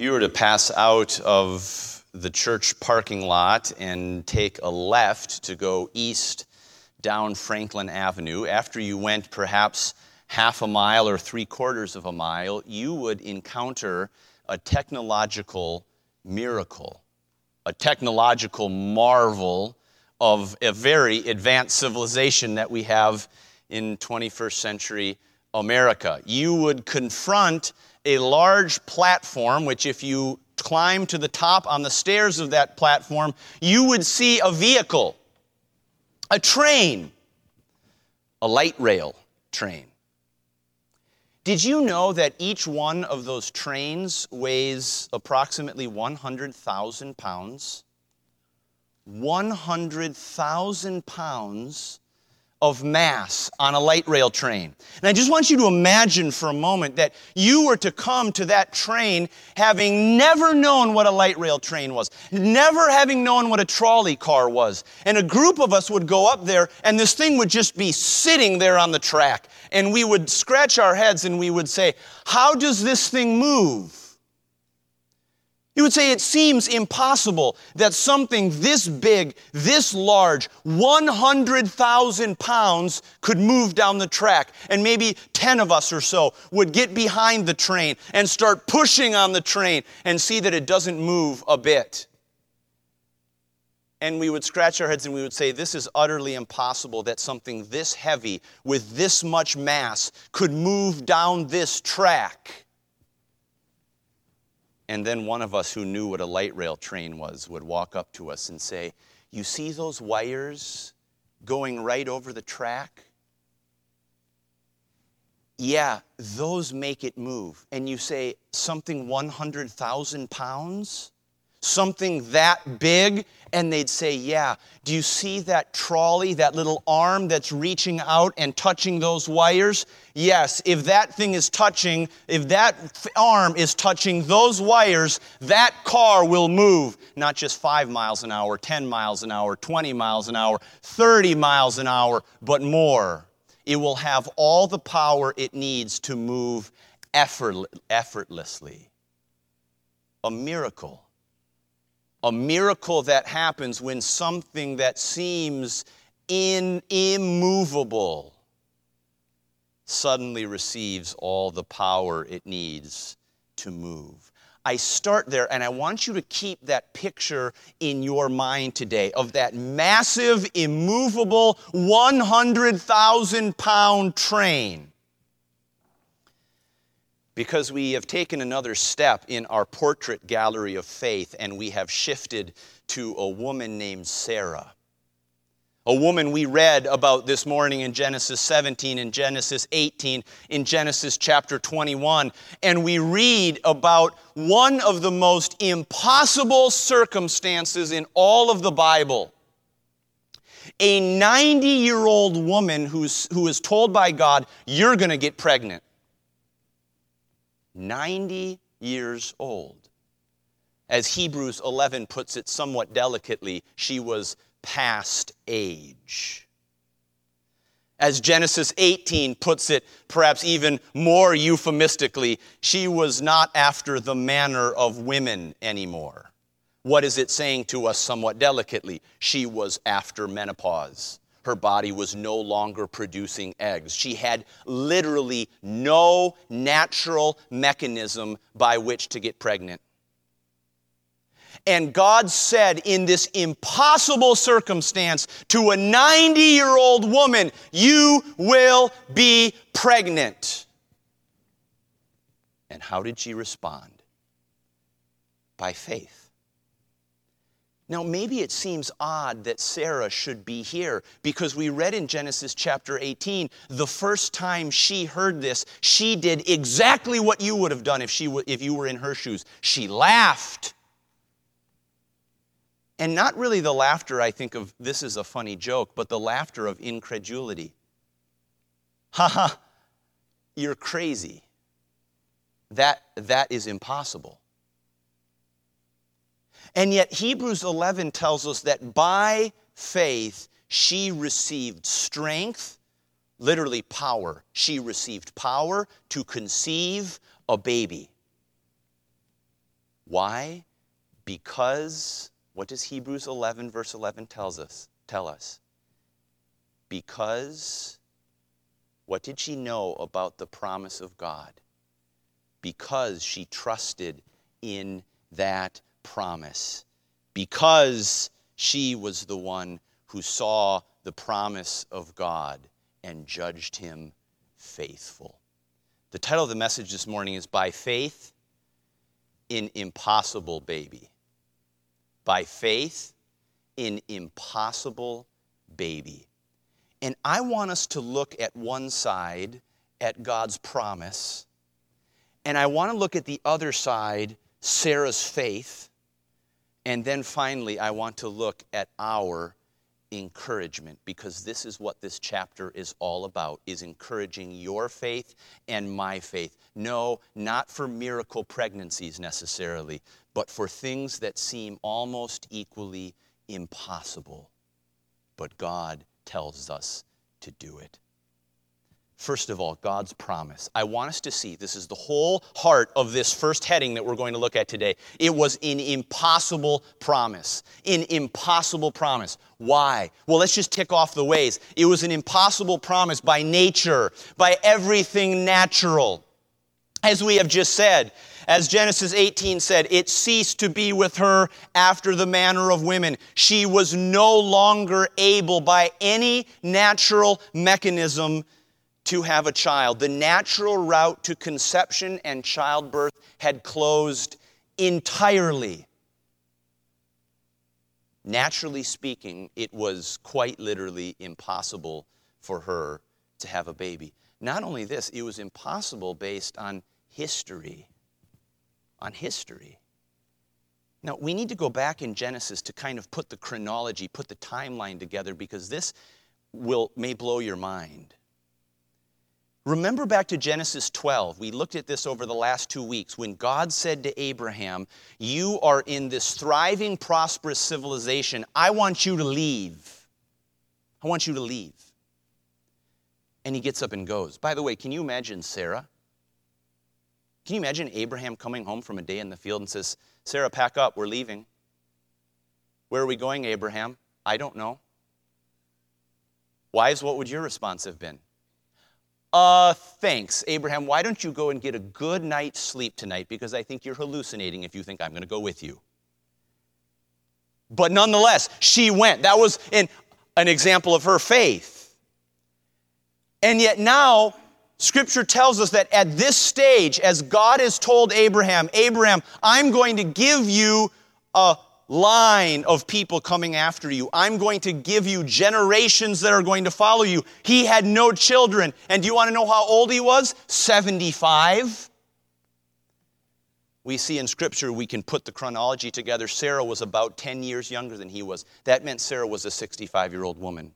If you were to pass out of the church parking lot and take a left to go east down Franklin Avenue, after you went perhaps half a mile or three quarters of a mile, you would encounter a technological miracle, a technological marvel of a very advanced civilization that we have in 21st century America. You would confront a large platform, which, if you climb to the top on the stairs of that platform, you would see a vehicle, a train, a light rail train. Did you know that each one of those trains weighs approximately 100,000 pounds? 100,000 pounds of mass on a light rail train. And I just want you to imagine for a moment that you were to come to that train having never known what a light rail train was, never having known what a trolley car was. And a group of us would go up there, and this thing would just be sitting there on the track. And we would scratch our heads and we would say, How does this thing move? You would say it seems impossible that something this big, this large, 100,000 pounds could move down the track. And maybe 10 of us or so would get behind the train and start pushing on the train and see that it doesn't move a bit. And we would scratch our heads and we would say, This is utterly impossible that something this heavy with this much mass could move down this track. And then one of us who knew what a light rail train was would walk up to us and say, You see those wires going right over the track? Yeah, those make it move. And you say, Something 100,000 pounds? Something that big? And they'd say, Yeah. Do you see that trolley, that little arm that's reaching out and touching those wires? Yes. If that thing is touching, if that arm is touching those wires, that car will move. Not just five miles an hour, 10 miles an hour, 20 miles an hour, 30 miles an hour, but more. It will have all the power it needs to move effortlessly. A miracle a miracle that happens when something that seems in, immovable suddenly receives all the power it needs to move. I start there, and I want you to keep that picture in your mind today of that massive, immovable, 100,000 pound train because we have taken another step in our portrait gallery of faith and we have shifted to a woman named Sarah. A woman we read about this morning in Genesis 17, in Genesis 18, in Genesis chapter 21. And we read about one of the most impossible circumstances in all of the Bible. A 90 year old woman who's, who is told by God, You're going to get pregnant. 90 years old. As Hebrews 11 puts it somewhat delicately, she was past age. As Genesis 18 puts it, perhaps even more euphemistically, she was not after the manner of women anymore. What is it saying to us somewhat delicately? She was after menopause her body was no longer producing eggs. She had literally no natural mechanism by which to get pregnant. And God said, in this impossible circumstance, to a 90 year old woman, You will be pregnant. And how did she respond? By faith. Now, maybe it seems odd that Sarah should be here because we read in Genesis chapter 18 the first time she heard this, she did exactly what you would have done if, she w- if you were in her shoes. She laughed. And not really the laughter, I think, of this is a funny joke, but the laughter of incredulity. Ha ha, you're crazy. That, that is impossible. And yet, Hebrews 11 tells us that by faith she received strength, literally power. She received power to conceive a baby. Why? Because what does Hebrews 11 verse 11 tells us? Tell us. Because what did she know about the promise of God? Because she trusted in that promise. Because she was the one who saw the promise of God and judged him faithful. The title of the message this morning is By Faith in Impossible Baby. By Faith in Impossible Baby. And I want us to look at one side at God's promise, and I want to look at the other side, Sarah's faith, and then finally, I want to look at our encouragement because this is what this chapter is all about is encouraging your faith and my faith. No not for miracle pregnancies necessarily but for things that seem almost equally impossible. But God tells us to do it First of all, God's promise. I want us to see this is the whole heart of this first heading that we're going to look at today. It was an impossible promise. An impossible promise. Why? Well, let's just tick off the ways. It was an impossible promise by nature, by everything natural. As we have just said, as Genesis 18 said, it ceased to be with her after the manner of women. She was no longer able by any natural mechanism to have a child. The natural route to conception and childbirth had closed entirely. Naturally speaking, it was quite literally impossible for her to have a baby. Not only this, it was impossible based on history. On history. Now, we need to go back in Genesis to kind of put the chronology, put the timeline together, because this will, may blow your mind. Remember back to Genesis 12. We looked at this over the last two weeks when God said to Abraham, You are in this thriving, prosperous civilization. I want you to leave. I want you to leave. And he gets up and goes. By the way, can you imagine Sarah? Can you imagine Abraham coming home from a day in the field and says, Sarah, pack up, we're leaving. Where are we going, Abraham? I don't know. Wives, what would your response have been? Uh, thanks, Abraham. Why don't you go and get a good night's sleep tonight? Because I think you're hallucinating if you think I'm going to go with you. But nonetheless, she went. That was an, an example of her faith. And yet now, Scripture tells us that at this stage, as God has told Abraham, Abraham, I'm going to give you a line of people coming after you. I'm going to give you generations that are going to follow you. He had no children. And do you want to know how old he was? 75. We see in Scripture, we can put the chronology together. Sarah was about 10 years younger than he was. That meant Sarah was a 65 year old woman.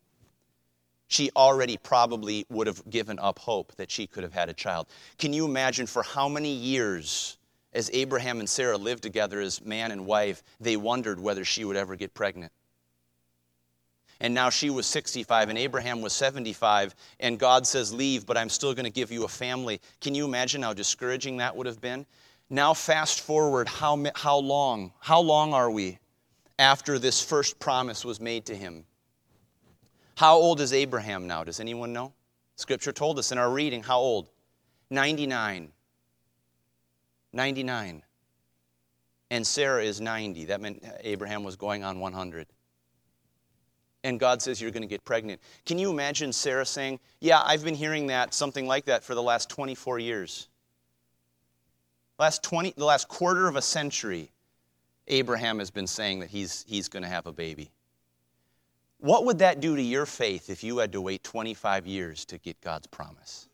She already probably would have given up hope that she could have had a child. Can you imagine for how many years as Abraham and Sarah lived together as man and wife, they wondered whether she would ever get pregnant. And now she was 65 and Abraham was 75, and God says, Leave, but I'm still going to give you a family. Can you imagine how discouraging that would have been? Now, fast forward, how, how long? How long are we after this first promise was made to him? How old is Abraham now? Does anyone know? Scripture told us in our reading how old? 99. 99. And Sarah is 90. That meant Abraham was going on 100. And God says you're going to get pregnant. Can you imagine Sarah saying, Yeah, I've been hearing that, something like that, for the last 24 years? Last 20, the last quarter of a century, Abraham has been saying that he's, he's going to have a baby. What would that do to your faith if you had to wait 25 years to get God's promise?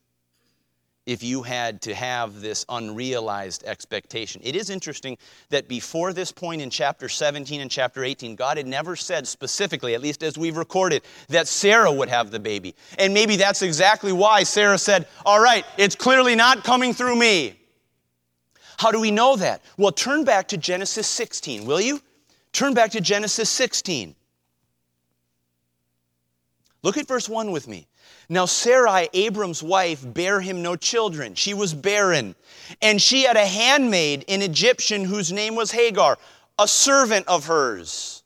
If you had to have this unrealized expectation. It is interesting that before this point in chapter 17 and chapter 18, God had never said specifically, at least as we've recorded, that Sarah would have the baby. And maybe that's exactly why Sarah said, All right, it's clearly not coming through me. How do we know that? Well, turn back to Genesis 16, will you? Turn back to Genesis 16. Look at verse 1 with me. Now, Sarai, Abram's wife, bare him no children. She was barren. And she had a handmaid, an Egyptian, whose name was Hagar, a servant of hers,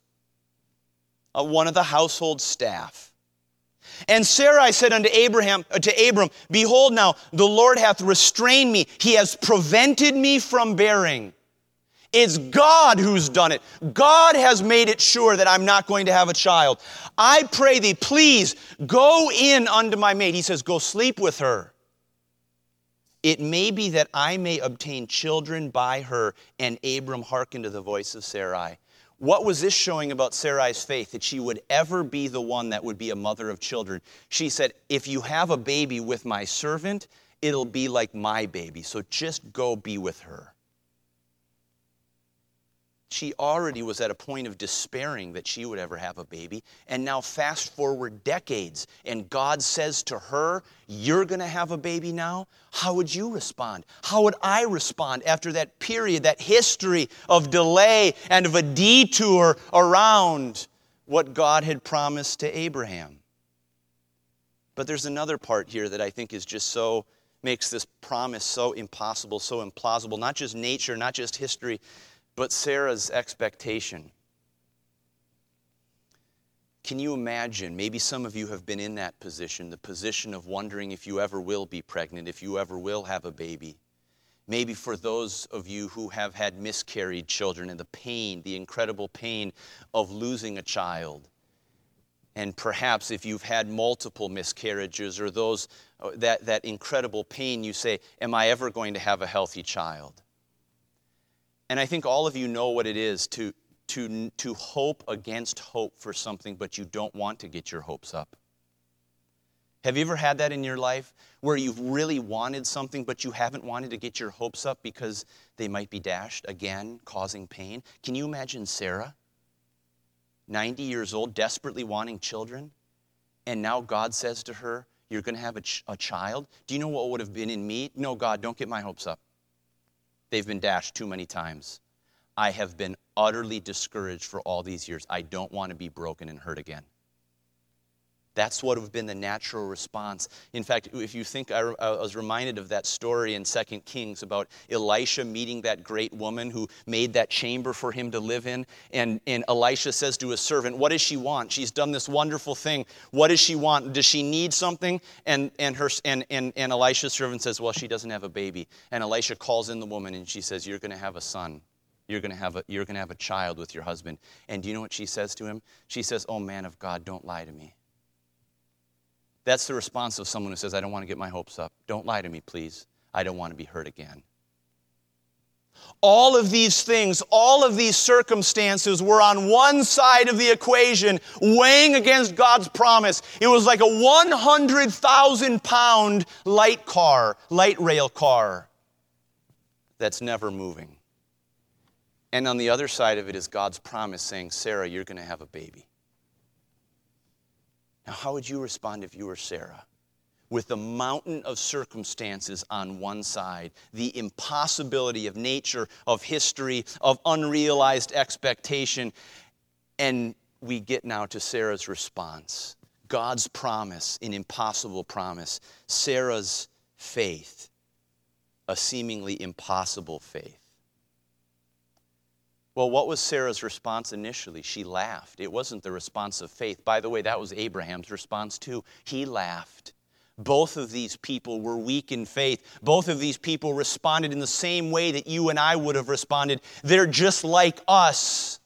one of the household staff. And Sarai said unto Abraham, uh, to Abram, Behold now, the Lord hath restrained me. He has prevented me from bearing. It's God who's done it. God has made it sure that I'm not going to have a child. I pray thee, please go in unto my maid. He says, Go sleep with her. It may be that I may obtain children by her. And Abram hearkened to the voice of Sarai. What was this showing about Sarai's faith? That she would ever be the one that would be a mother of children. She said, If you have a baby with my servant, it'll be like my baby. So just go be with her she already was at a point of despairing that she would ever have a baby. And now, fast forward decades, and God says to her, You're going to have a baby now? How would you respond? How would I respond after that period, that history of delay and of a detour around what God had promised to Abraham? But there's another part here that I think is just so makes this promise so impossible, so implausible. Not just nature, not just history, but Sarah's expectation. Can you imagine? Maybe some of you have been in that position, the position of wondering if you ever will be pregnant, if you ever will have a baby. Maybe for those of you who have had miscarried children and the pain, the incredible pain of losing a child. And perhaps if you've had multiple miscarriages or those uh, that, that incredible pain, you say, Am I ever going to have a healthy child? And I think all of you know what it is to, to, to hope against hope for something, but you don't want to get your hopes up. Have you ever had that in your life where you've really wanted something, but you haven't wanted to get your hopes up because they might be dashed, again, causing pain? Can you imagine Sarah, 90 years old, desperately wanting children, and now God says to her, You're going to have a, ch- a child? Do you know what would have been in me? No, God, don't get my hopes up. They've been dashed too many times. I have been utterly discouraged for all these years. I don't want to be broken and hurt again. That's what would have been the natural response. In fact, if you think, I, I, was reminded of that story in 2 Kings about Elisha meeting that great woman who made that chamber for him to live in. And, and Elisha says to his servant, What does she want? She's done this wonderful thing. What does she want? Does she need something? And, and, her, and, and, and Elisha's servant says, Well, she doesn't have a baby. And Elisha calls in the woman and she says, You're going to have a son. You're going to have a, you're going to have a child with your husband. And do you know what she says to him? She says, Oh, man of God, don't lie to me. That's the response of someone who says, I don't want to get my hopes up. Don't lie to me, please. I don't want to be hurt again. All of these things, all of these circumstances were on one side of the equation, weighing against God's promise. It was like a 100,000 pound light car, light rail car that's never moving. And on the other side of it is God's promise saying, Sarah, you're going to have a baby. Now, how would you respond if you were Sarah? With the mountain of circumstances on one side, the impossibility of nature, of history, of unrealized expectation, and we get now to Sarah's response God's promise, an impossible promise, Sarah's faith, a seemingly impossible faith. Well, what was Sarah's response initially? She laughed. It wasn't the response of faith. By the way, that was Abraham's response too. He laughed. Both of these people were weak in faith. Both of these people responded in the same way that you and I would have responded. They're just like us.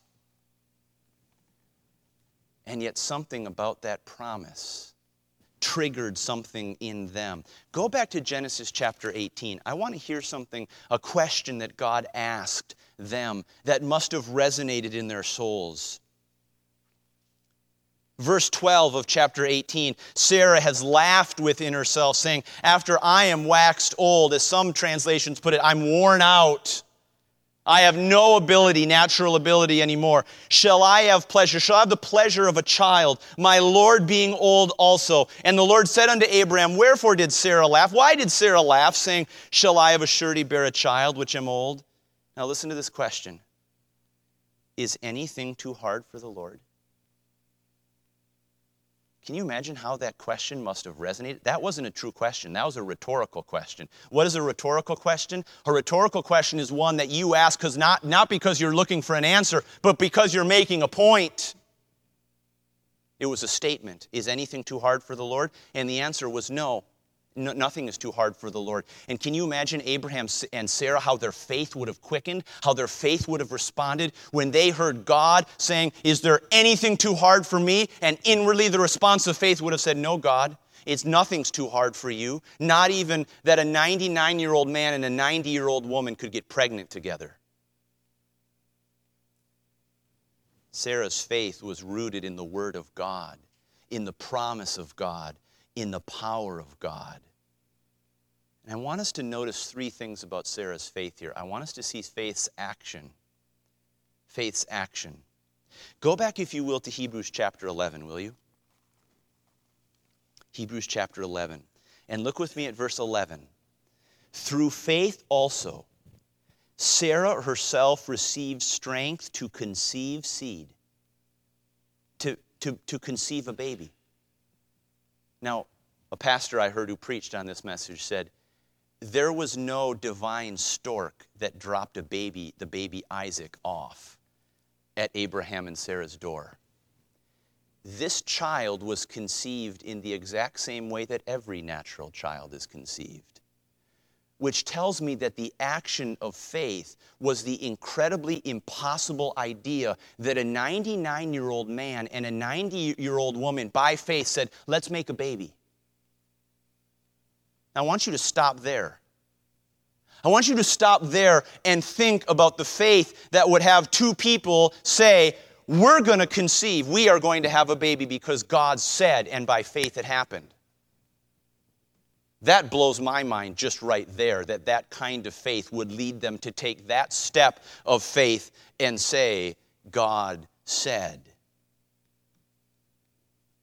And yet, something about that promise triggered something in them. Go back to Genesis chapter 18. I want to hear something, a question that God asked them that must have resonated in their souls. Verse 12 of chapter 18 Sarah has laughed within herself, saying, After I am waxed old, as some translations put it, I'm worn out. I have no ability, natural ability anymore. Shall I have pleasure? Shall I have the pleasure of a child, my Lord being old also? And the Lord said unto Abraham, Wherefore did Sarah laugh? Why did Sarah laugh, saying, Shall I of a surety bear a child which am old? Now listen to this question Is anything too hard for the Lord? Can you imagine how that question must have resonated? That wasn't a true question. That was a rhetorical question. What is a rhetorical question? A rhetorical question is one that you ask because not, not because you're looking for an answer, but because you're making a point. It was a statement. Is anything too hard for the Lord? And the answer was no. No, nothing is too hard for the Lord. And can you imagine Abraham and Sarah, how their faith would have quickened, how their faith would have responded when they heard God saying, Is there anything too hard for me? And inwardly, the response of faith would have said, No, God. It's nothing's too hard for you. Not even that a 99 year old man and a 90 year old woman could get pregnant together. Sarah's faith was rooted in the Word of God, in the promise of God, in the power of God. And I want us to notice three things about Sarah's faith here. I want us to see faith's action. Faith's action. Go back, if you will, to Hebrews chapter 11, will you? Hebrews chapter 11. And look with me at verse 11. Through faith also, Sarah herself received strength to conceive seed, to, to, to conceive a baby. Now, a pastor I heard who preached on this message said, there was no divine stork that dropped a baby, the baby Isaac, off at Abraham and Sarah's door. This child was conceived in the exact same way that every natural child is conceived, which tells me that the action of faith was the incredibly impossible idea that a 99 year old man and a 90 year old woman by faith said, Let's make a baby. I want you to stop there. I want you to stop there and think about the faith that would have two people say, We're going to conceive, we are going to have a baby because God said, and by faith it happened. That blows my mind just right there that that kind of faith would lead them to take that step of faith and say, God said.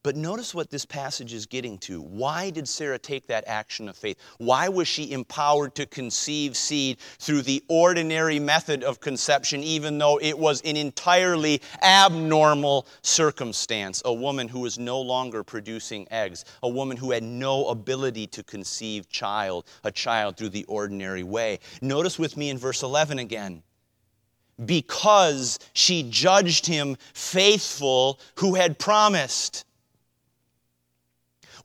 But notice what this passage is getting to. Why did Sarah take that action of faith? Why was she empowered to conceive seed through the ordinary method of conception, even though it was an entirely abnormal circumstance? A woman who was no longer producing eggs, a woman who had no ability to conceive child, a child through the ordinary way. Notice with me in verse 11 again because she judged him faithful who had promised.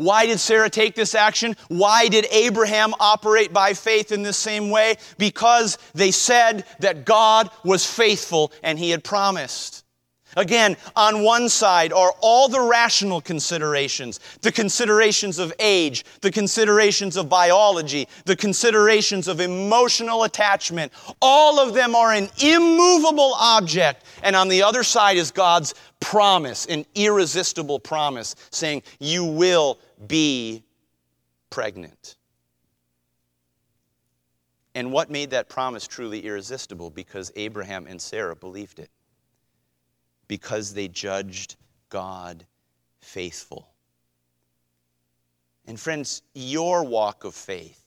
Why did Sarah take this action? Why did Abraham operate by faith in the same way? Because they said that God was faithful and he had promised. Again, on one side are all the rational considerations the considerations of age, the considerations of biology, the considerations of emotional attachment. All of them are an immovable object. And on the other side is God's promise, an irresistible promise, saying, You will be pregnant. And what made that promise truly irresistible? Because Abraham and Sarah believed it. Because they judged God faithful. And friends, your walk of faith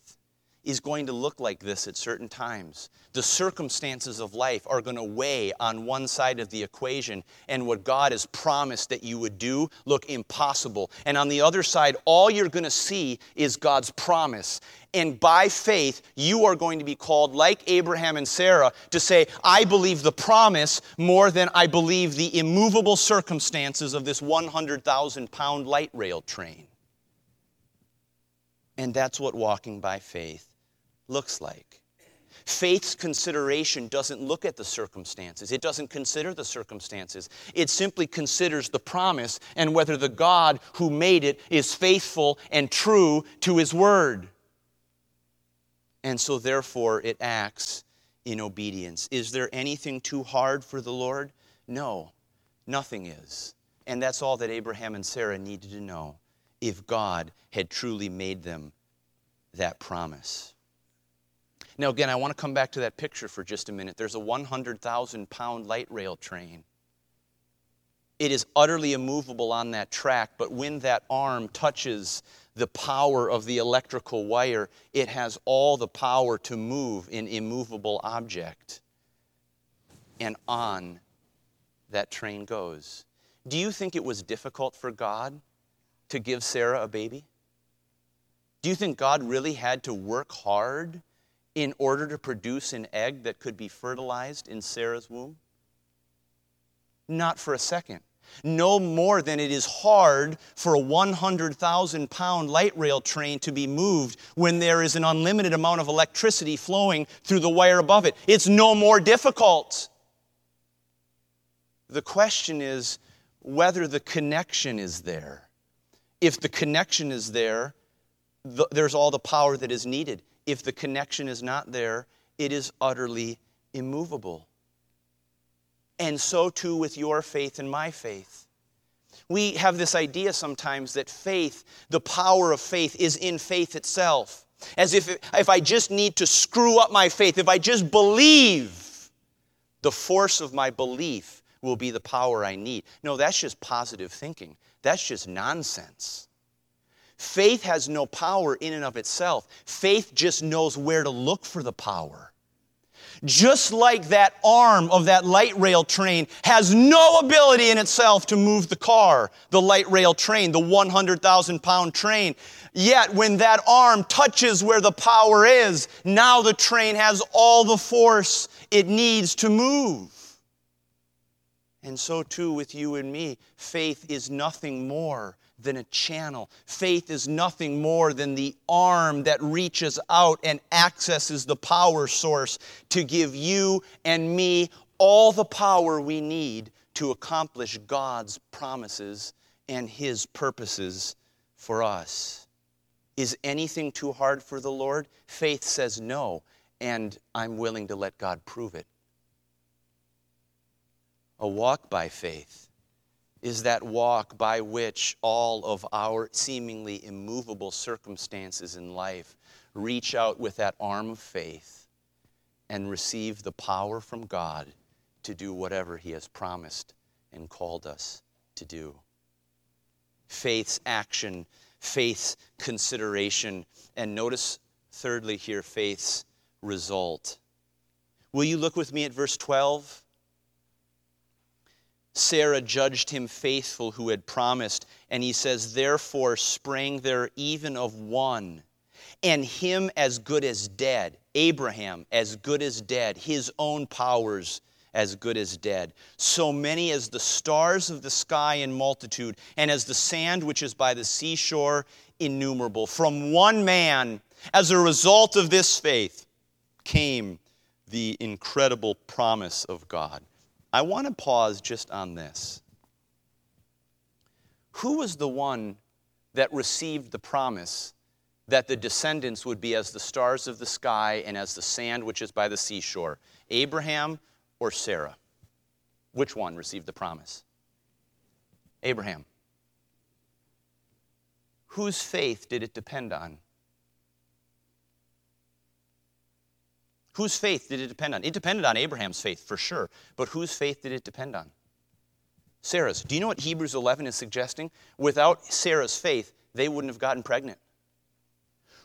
is going to look like this at certain times. The circumstances of life are going to weigh on one side of the equation, and what God has promised that you would do look impossible. And on the other side, all you're going to see is God's promise. And by faith, you are going to be called, like Abraham and Sarah, to say, I believe the promise more than I believe the immovable circumstances of this 100,000 pound light rail train. And that's what walking by faith looks like. Faith's consideration doesn't look at the circumstances. It doesn't consider the circumstances. It simply considers the promise and whether the God who made it is faithful and true to his word. And so, therefore, it acts in obedience. Is there anything too hard for the Lord? No, nothing is. And that's all that Abraham and Sarah needed to know if God had truly made them that promise. Now, again, I want to come back to that picture for just a minute. There's a 100,000 pound light rail train. It is utterly immovable on that track, but when that arm touches the power of the electrical wire, it has all the power to move an immovable object. And on that train goes. Do you think it was difficult for God to give Sarah a baby? Do you think God really had to work hard in order to produce an egg that could be fertilized in Sarah's womb? Not for a second. No more than it is hard for a 100,000 pound light rail train to be moved when there is an unlimited amount of electricity flowing through the wire above it. It's no more difficult. The question is whether the connection is there. If the connection is there, the, there's all the power that is needed. If the connection is not there, it is utterly immovable. And so too with your faith and my faith. We have this idea sometimes that faith, the power of faith, is in faith itself. As if, if I just need to screw up my faith, if I just believe, the force of my belief will be the power I need. No, that's just positive thinking. That's just nonsense. Faith has no power in and of itself. Faith just knows where to look for the power. Just like that arm of that light rail train has no ability in itself to move the car, the light rail train, the 100,000 pound train. Yet when that arm touches where the power is, now the train has all the force it needs to move. And so too with you and me, faith is nothing more than a channel. Faith is nothing more than the arm that reaches out and accesses the power source to give you and me all the power we need to accomplish God's promises and His purposes for us. Is anything too hard for the Lord? Faith says no, and I'm willing to let God prove it. A walk by faith is that walk by which all of our seemingly immovable circumstances in life reach out with that arm of faith and receive the power from God to do whatever He has promised and called us to do. Faith's action, faith's consideration, and notice, thirdly, here, faith's result. Will you look with me at verse 12? Sarah judged him faithful who had promised. And he says, Therefore sprang there even of one, and him as good as dead, Abraham as good as dead, his own powers as good as dead. So many as the stars of the sky in multitude, and as the sand which is by the seashore innumerable. From one man, as a result of this faith, came the incredible promise of God. I want to pause just on this. Who was the one that received the promise that the descendants would be as the stars of the sky and as the sand which is by the seashore? Abraham or Sarah? Which one received the promise? Abraham. Whose faith did it depend on? Whose faith did it depend on? It depended on Abraham's faith, for sure. But whose faith did it depend on? Sarah's. Do you know what Hebrews 11 is suggesting? Without Sarah's faith, they wouldn't have gotten pregnant.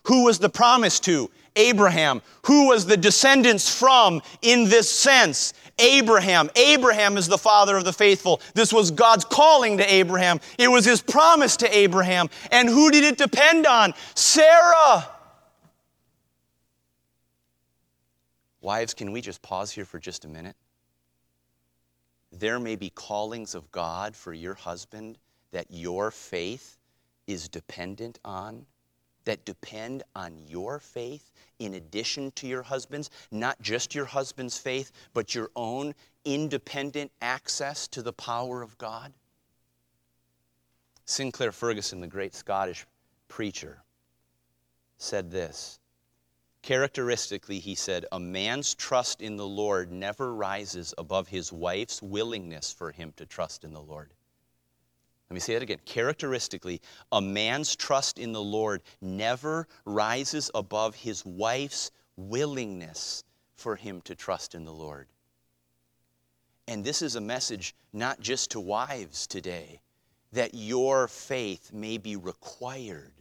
Who was the promise to? Abraham. Who was the descendants from in this sense? Abraham. Abraham is the father of the faithful. This was God's calling to Abraham. It was his promise to Abraham. And who did it depend on? Sarah. Wives, can we just pause here for just a minute? There may be callings of God for your husband that your faith is dependent on, that depend on your faith in addition to your husband's, not just your husband's faith, but your own independent access to the power of God? Sinclair Ferguson, the great Scottish preacher, said this Characteristically, he said, a man's trust in the Lord never rises above his wife's willingness for him to trust in the Lord. Let me say that again. Characteristically, a man's trust in the Lord never rises above his wife's willingness for him to trust in the Lord. And this is a message not just to wives today, that your faith may be required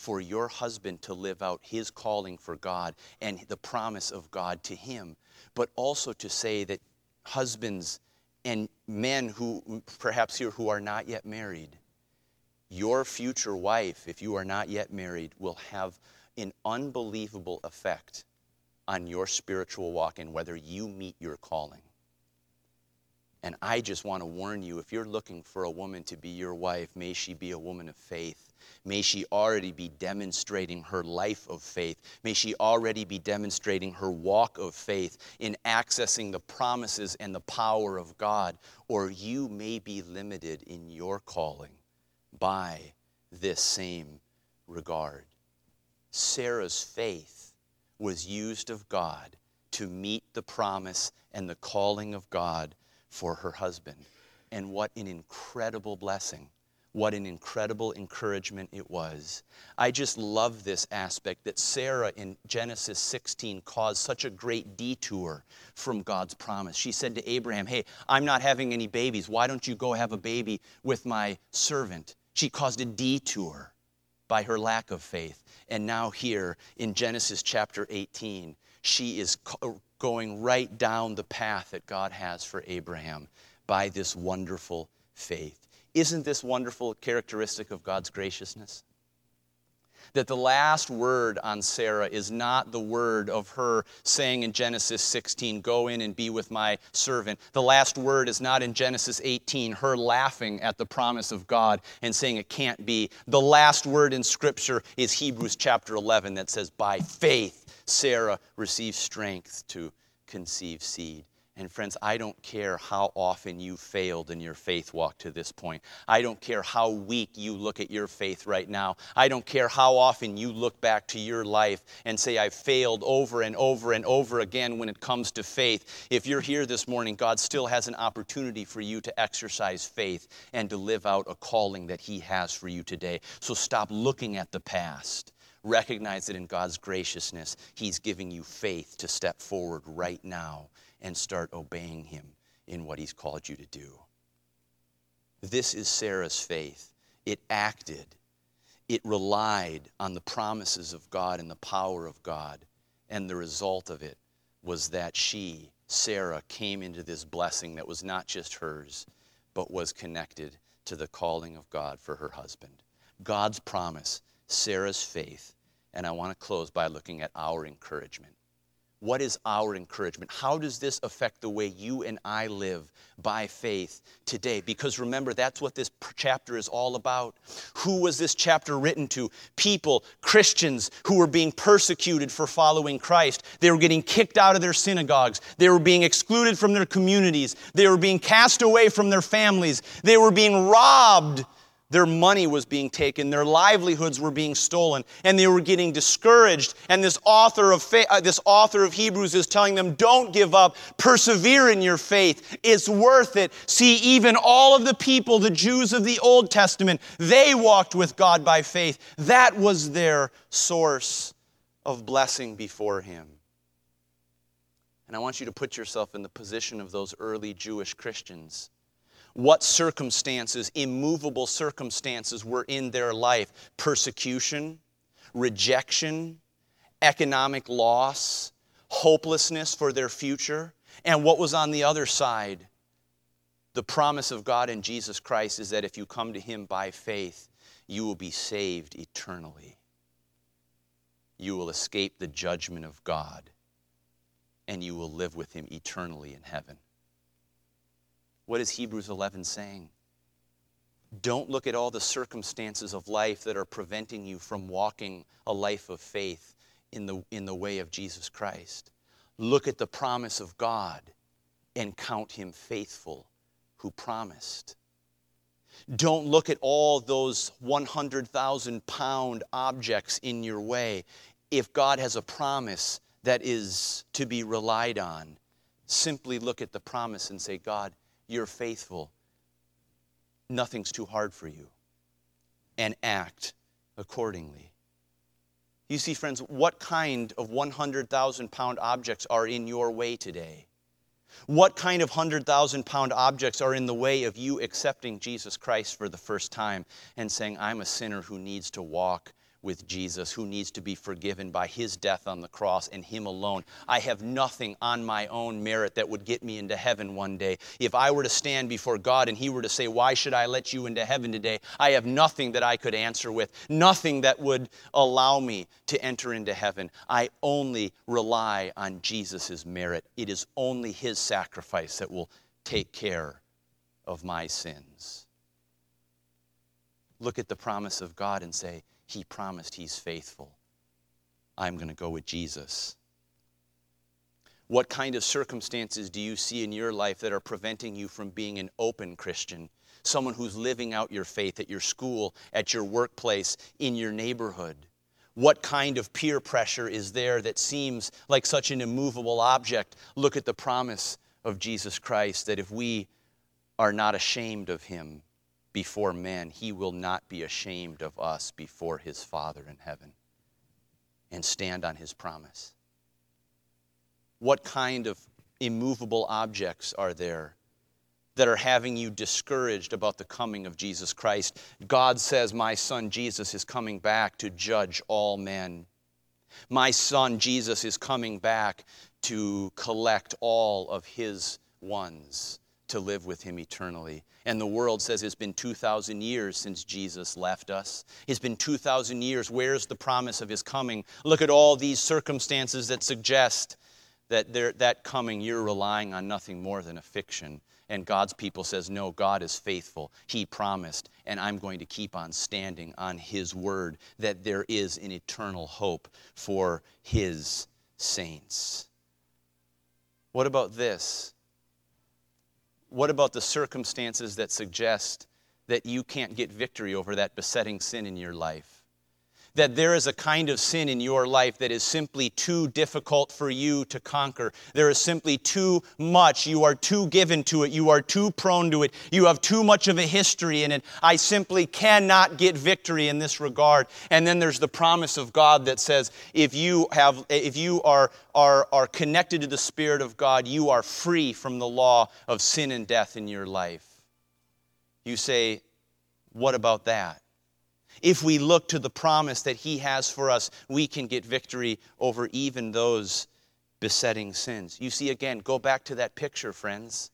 for your husband to live out his calling for God and the promise of God to him, but also to say that husbands and men who perhaps here who are not yet married, your future wife, if you are not yet married, will have an unbelievable effect on your spiritual walk and whether you meet your calling. And I just want to warn you if you're looking for a woman to be your wife, may she be a woman of faith. May she already be demonstrating her life of faith. May she already be demonstrating her walk of faith in accessing the promises and the power of God. Or you may be limited in your calling by this same regard. Sarah's faith was used of God to meet the promise and the calling of God for her husband. And what an incredible blessing. What an incredible encouragement it was. I just love this aspect that Sarah in Genesis 16 caused such a great detour from God's promise. She said to Abraham, Hey, I'm not having any babies. Why don't you go have a baby with my servant? She caused a detour by her lack of faith. And now, here in Genesis chapter 18, she is uh, going right down the path that God has for Abraham by this wonderful faith. Isn't this wonderful characteristic of God's graciousness? That the last word on Sarah is not the word of her saying in Genesis 16, Go in and be with my servant. The last word is not in Genesis 18, her laughing at the promise of God and saying it can't be. The last word in Scripture is Hebrews chapter 11 that says, By faith Sarah received strength to conceive seed. And friends, I don't care how often you failed in your faith walk to this point. I don't care how weak you look at your faith right now. I don't care how often you look back to your life and say, I've failed over and over and over again when it comes to faith. If you're here this morning, God still has an opportunity for you to exercise faith and to live out a calling that He has for you today. So stop looking at the past recognize that in God's graciousness, He's giving you faith to step forward right now and start obeying Him in what He's called you to do. This is Sarah's faith. It acted, it relied on the promises of God and the power of God. And the result of it was that she, Sarah, came into this blessing that was not just hers, but was connected to the calling of God for her husband. God's promise Sarah's faith, and I want to close by looking at our encouragement. What is our encouragement? How does this affect the way you and I live by faith today? Because remember, that's what this chapter is all about. Who was this chapter written to? People, Christians who were being persecuted for following Christ. They were getting kicked out of their synagogues. They were being excluded from their communities. They were being cast away from their families. They were being robbed their money was being taken, their livelihoods were being stolen, and they were getting discouraged. And this author of fa- uh, this author of Hebrews is telling them, "Don't give up. Persevere in your faith. It's worth it." See, even all of the people, the Jews of the Old Testament, they walked with God by faith. That was their source of blessing before Him. And I want you to put yourself in the position of those early Jewish Christians what circumstances, immovable circumstances, were in their life persecution, rejection, economic loss, hopelessness for their future. And what was on the other side? The promise of God in Jesus Christ is that if you come to Him by faith, you will be saved eternally. You will escape the judgment of God, and you will live with Him eternally in heaven. What is Hebrews 11 saying? Don't look at all the circumstances of life that are preventing you from walking a life of faith in the, in the way of Jesus Christ. Look at the promise of God and count him faithful who promised. Don't look at all those 100,000 pound objects in your way. If God has a promise that is to be relied on, simply look at the promise and say, God, you're faithful, nothing's too hard for you. And act accordingly. You see, friends, what kind of 100,000 pound objects are in your way today? What kind of 100,000 pound objects are in the way of you accepting Jesus Christ for the first time and saying, I'm a sinner who needs to walk with Jesus who needs to be forgiven by his death on the cross and him alone. I have nothing on my own merit that would get me into heaven one day. If I were to stand before God and he were to say, Why should I let you into heaven today? I have nothing that I could answer with, nothing that would allow me to enter into heaven. I only rely on Jesus' merit. It is only his sacrifice that will take care of my sins. Look at the promise of God and say, he promised He's faithful. I'm going to go with Jesus. What kind of circumstances do you see in your life that are preventing you from being an open Christian? Someone who's living out your faith at your school, at your workplace, in your neighborhood? What kind of peer pressure is there that seems like such an immovable object? Look at the promise of Jesus Christ that if we are not ashamed of Him, before men, he will not be ashamed of us before his Father in heaven and stand on his promise. What kind of immovable objects are there that are having you discouraged about the coming of Jesus Christ? God says, My son Jesus is coming back to judge all men. My son Jesus is coming back to collect all of his ones to live with him eternally. And the world says it's been 2,000 years since Jesus left us. It's been 2,000 years. Where's the promise of his coming? Look at all these circumstances that suggest that that coming, you're relying on nothing more than a fiction. And God's people says, No, God is faithful. He promised, and I'm going to keep on standing on His word that there is an eternal hope for His saints. What about this? What about the circumstances that suggest that you can't get victory over that besetting sin in your life? That there is a kind of sin in your life that is simply too difficult for you to conquer. There is simply too much. You are too given to it. You are too prone to it. You have too much of a history in it. I simply cannot get victory in this regard. And then there's the promise of God that says, if you have, if you are, are, are connected to the Spirit of God, you are free from the law of sin and death in your life. You say, what about that? If we look to the promise that He has for us, we can get victory over even those besetting sins. You see, again, go back to that picture, friends.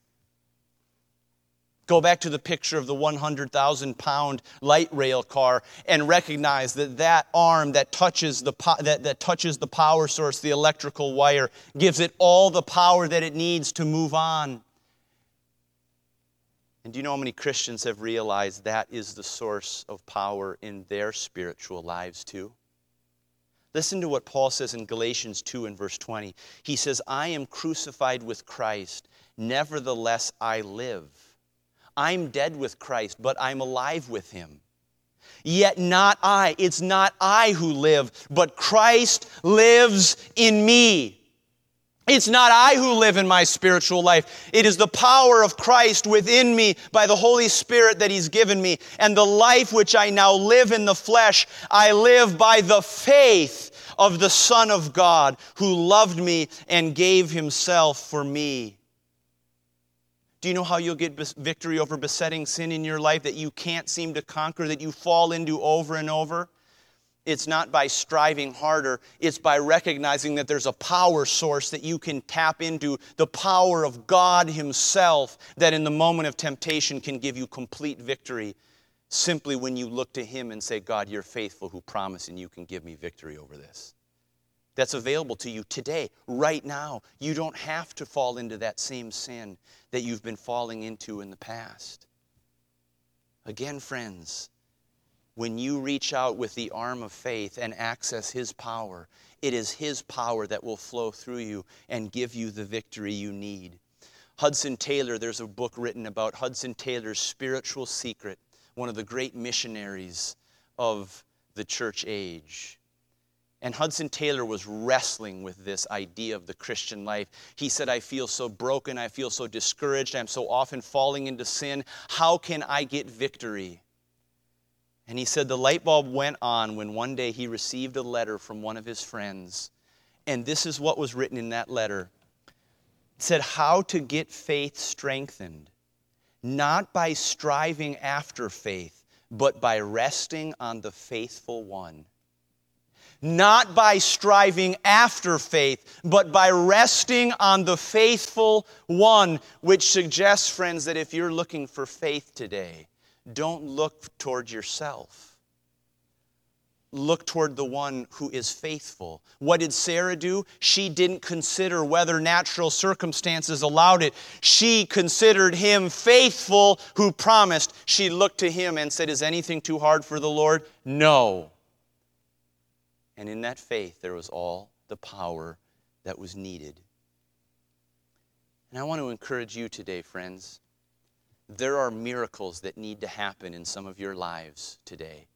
Go back to the picture of the 100,000 pound light rail car and recognize that that arm that touches, the, that, that touches the power source, the electrical wire, gives it all the power that it needs to move on. And do you know how many Christians have realized that is the source of power in their spiritual lives too? Listen to what Paul says in Galatians 2 and verse 20. He says, I am crucified with Christ, nevertheless I live. I'm dead with Christ, but I'm alive with him. Yet not I. It's not I who live, but Christ lives in me. It's not I who live in my spiritual life. It is the power of Christ within me by the Holy Spirit that He's given me. And the life which I now live in the flesh, I live by the faith of the Son of God who loved me and gave Himself for me. Do you know how you'll get victory over besetting sin in your life that you can't seem to conquer, that you fall into over and over? It's not by striving harder, it's by recognizing that there's a power source that you can tap into, the power of God Himself, that in the moment of temptation can give you complete victory. Simply when you look to Him and say, God, you're faithful who promised, and you can give me victory over this. That's available to you today, right now. You don't have to fall into that same sin that you've been falling into in the past. Again, friends, when you reach out with the arm of faith and access His power, it is His power that will flow through you and give you the victory you need. Hudson Taylor, there's a book written about Hudson Taylor's spiritual secret, one of the great missionaries of the church age. And Hudson Taylor was wrestling with this idea of the Christian life. He said, I feel so broken. I feel so discouraged. I'm so often falling into sin. How can I get victory? And he said the light bulb went on when one day he received a letter from one of his friends. And this is what was written in that letter it said, How to get faith strengthened, not by striving after faith, but by resting on the faithful one. not by striving after faith, but by resting on the faithful one, which suggests, friends, that if you're looking for faith today, don't look toward yourself look toward the one who is faithful. What did Sarah do? She didn't consider whether natural circumstances allowed it. She considered him faithful who promised. She looked to him and said, Is anything too hard for the Lord? No. And in that faith, there was all the power that was needed. And I want to encourage you today, friends. There are miracles that need to happen in some of your lives today.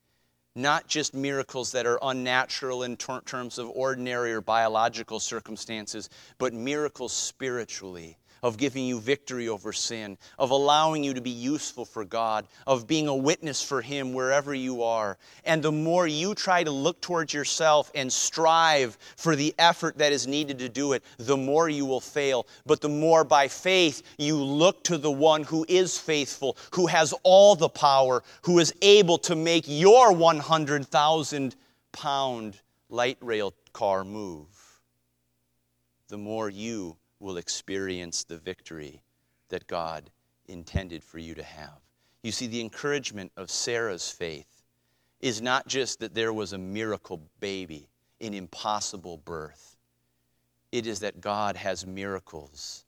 Not just miracles that are unnatural in ter- terms of ordinary or biological circumstances, but miracles spiritually of giving you victory over sin, of allowing you to be useful for God, of being a witness for Him wherever you are. And the more you try to look towards yourself and strive for the effort that is needed to do it, the more you will fail. But the more by faith you look to the one who is faithful, who has all the power, who is able to make your 100,000 pound light rail car move, the more you will experience the victory that God intended for you to have. You see, the encouragement of Sarah's faith is not just that there was a miracle baby, an impossible birth. It is that God has miracles,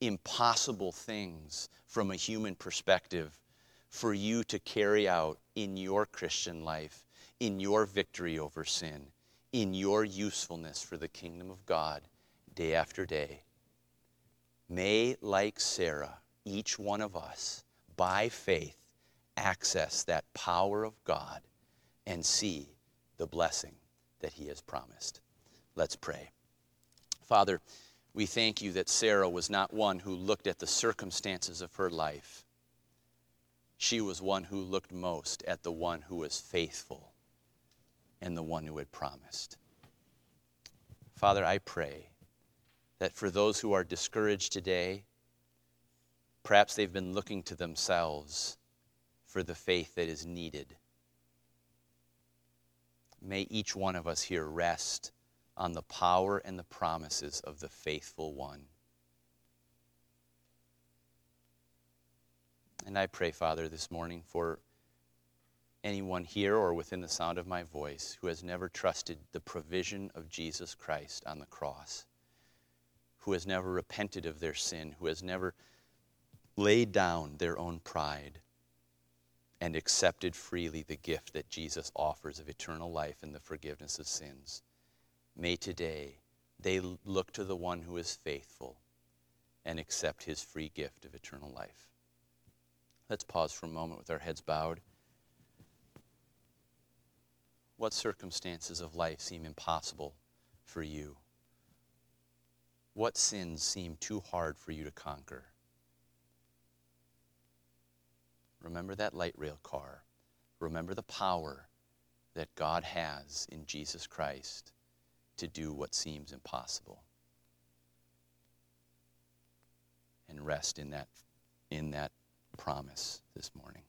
impossible things from a human perspective for you to carry out in your Christian life, in your victory over sin, in your usefulness for the kingdom of God day after day. May, like Sarah, each one of us, by faith, access that power of God and see the blessing that He has promised. Let's pray. Father, we thank you that Sarah was not one who looked at the circumstances of her life. She was one who looked most at the one who was faithful and the one who had promised. Father, I pray that for those who are discouraged today, perhaps they've been looking to themselves for the faith that is needed. May each one of us here rest on the power and the promises of the faithful one. And I pray, Father, this morning for anyone here or within the sound of my voice who has never trusted the provision of Jesus Christ on the cross who has never repented of their sin, who has never laid down their own pride and accepted freely the gift that Jesus offers of eternal life and the forgiveness of sins. May today they look to the one who is faithful and accept his free gift of eternal life. Let's pause for a moment with our heads bowed. What circumstances of life seem impossible for you? What sins seem too hard for you to conquer? Remember that light rail car. Remember the power that God has in Jesus Christ to do what seems impossible. And rest in that, in that promise this morning.